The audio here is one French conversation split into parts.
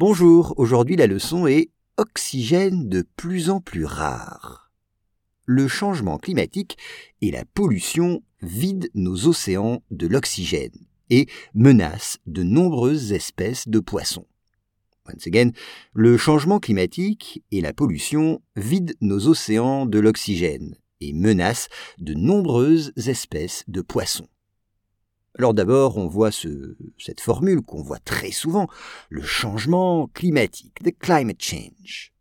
Bonjour, aujourd'hui la leçon est Oxygène de plus en plus rare. Le changement climatique et la pollution vident nos océans de l'oxygène et menacent de nombreuses espèces de poissons. Once again, le changement climatique et la pollution vident nos océans de l'oxygène et menacent de nombreuses espèces de poissons. Alors d'abord, on voit cette formule qu'on voit très souvent, le changement climatique, the climate change.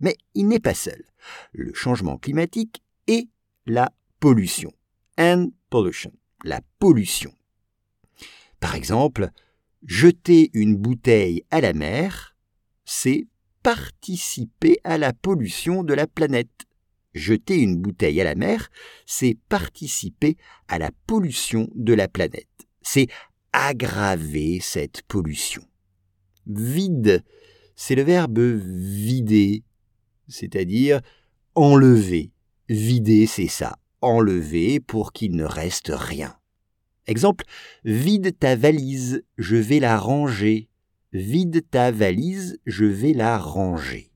Mais il n'est pas seul. Le changement climatique et la pollution. And pollution. La pollution. Par exemple, jeter une bouteille à la mer, c'est participer à la pollution de la planète. Jeter une bouteille à la mer, c'est participer à la pollution de la planète c'est aggraver cette pollution. Vide, c'est le verbe vider, c'est-à-dire enlever. Vider, c'est ça, enlever pour qu'il ne reste rien. Exemple, vide ta valise, je vais la ranger. Vide ta valise, je vais la ranger.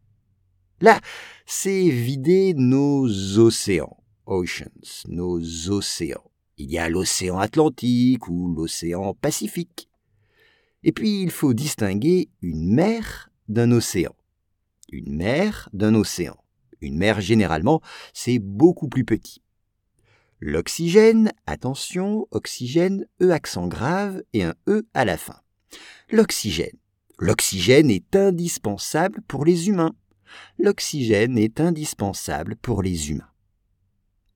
Là, c'est vider nos océans, oceans, nos océans. Il y a l'océan Atlantique ou l'océan Pacifique. Et puis il faut distinguer une mer d'un océan. Une mer d'un océan. Une mer généralement, c'est beaucoup plus petit. L'oxygène, attention, oxygène, E accent grave et un E à la fin. L'oxygène. L'oxygène est indispensable pour les humains. L'oxygène est indispensable pour les humains.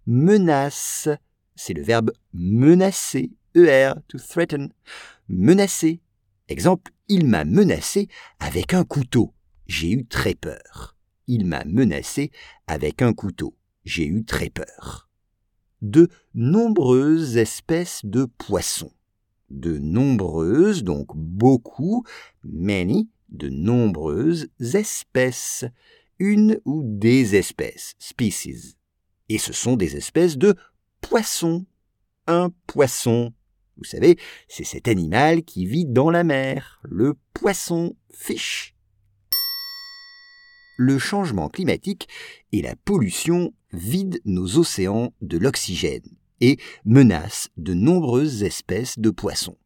Menace c'est le verbe menacer, ER, to threaten. Menacer. Exemple, il m'a menacé avec un couteau. J'ai eu très peur. Il m'a menacé avec un couteau. J'ai eu très peur. De nombreuses espèces de poissons. De nombreuses, donc beaucoup, many, de nombreuses espèces. Une ou des espèces, species. Et ce sont des espèces de poisson. Un poisson. Vous savez, c'est cet animal qui vit dans la mer, le poisson fish. Le changement climatique et la pollution vident nos océans de l'oxygène et menacent de nombreuses espèces de poissons.